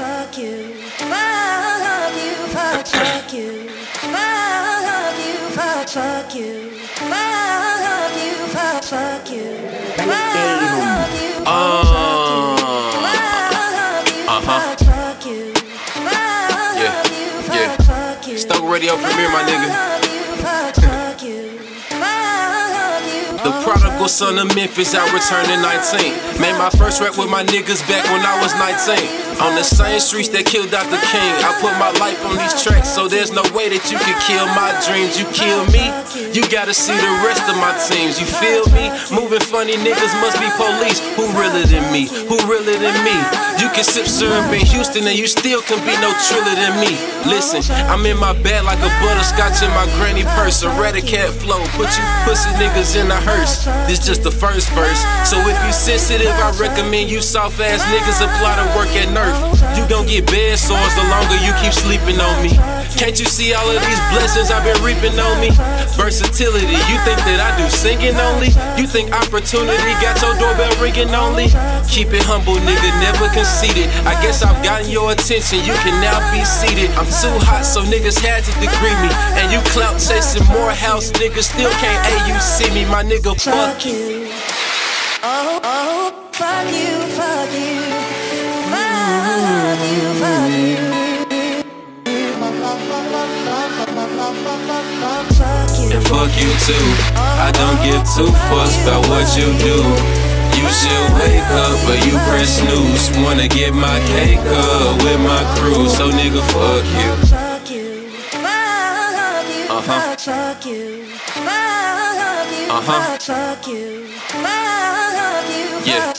fuck you, fuck you, fuck, fuck you, fuck you, fuck, fuck you, fuck you, fuck, fuck you, fuck you, Uh-huh. Yeah, yeah. Stoke Radio premiere, my nigga. The oh, prodigal son of Memphis, I returned in 19. Made my first rap with my niggas back when I was 19. On the same streets that killed Dr. King, I put my life on these tracks, so there's no way that you could kill my dreams. You kill me, you gotta see the rest of my teams. You feel me? Moving funny niggas must be police. Who realer than me? Who realer than me? You can sip syrup in Houston and you still can be no triller than me. Listen, I'm in my bed like a butterscotch in my granny purse. A cat flow, put you pussy niggas in a hearse. This just the first verse. So if you sensitive, I recommend you soft ass niggas apply to work at Nerf. You gon' get bed sores the longer you keep sleeping on me. Can't you see all of these blessings I've been reaping on me? Versatility, you think that I do singing only? You think opportunity got your doorbell ringing only? Keep it humble, nigga, never conceited. I guess I've gotten your attention, you can now be seated. I'm too hot, so niggas had to degree me. And you clout chasing more house, niggas still can't A you see me, my nigga, fuck you. Oh, oh, fuck you, fuck you. Fuck you, fuck you. And fuck you too. I don't give two fucks about what you do. You should wake up, but you press snooze. Wanna get my cake up with my crew, so nigga, fuck you fuck you. Uh-huh. Uh huh. Uh huh. Yeah.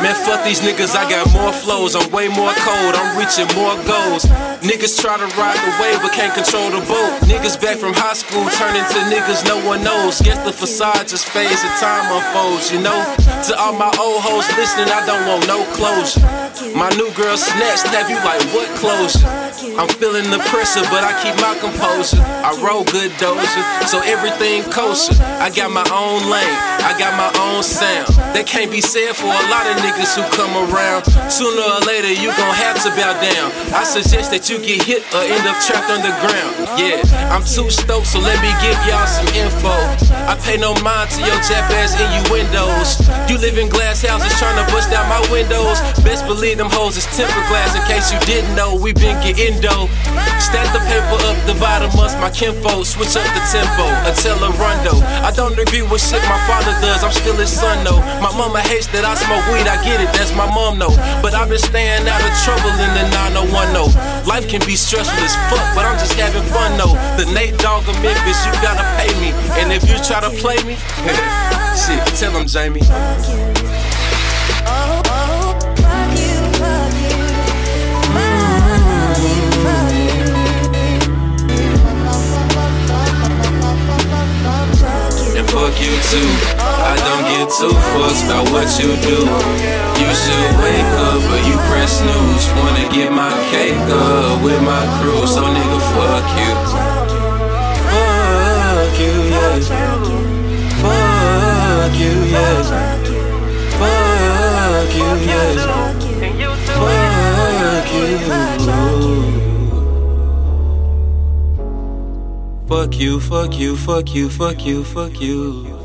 Man, fuck these niggas, I got more flows. I'm way more cold, I'm reaching more goals. Niggas try to ride the wave, but can't control the boat. Niggas back from high school turn into niggas no one knows. Guess the facade just fades and time unfolds, you know? To all my old hoes listening, I don't want no closure. My new girl snatched, have you like what closure? I'm feeling the pressure, but I keep my composure. I roll good doja, so everything kosher. I got my own lane, I got my own sound. That can't be said for a lot of niggas who come around. Sooner or later, you gon' have to bow down. I suggest that you get hit or end up trapped underground. Yeah, I'm too stoked, so let me give y'all some info. I pay no mind to your jap ass innuendos. Live in glass houses trying to bust out my windows. Best believe them hoes is tempered glass. In case you didn't know, we been getting dough. Stack the paper up, divide amongst my kinfolk. Switch up the tempo until a rondo. I don't agree with shit my father does. I'm still his son though. My mama hates that I smoke weed. I get it, that's my mom, though. But I've been staying out of trouble in the 901, no. Life can be stressful as fuck, but I'm just having fun, though. The Nate Dogg of Memphis, you gotta pay me. And if you try to play me, shit, tell him, Jamie. Fuck And fuck you too. I don't give two fucks about what you do. You should wake up, but you press snooze. Wanna get my cake up with my crew, so nigga, fuck you. Fuck you, yes. Fuck you. Fuck you, fuck you, fuck you, fuck you.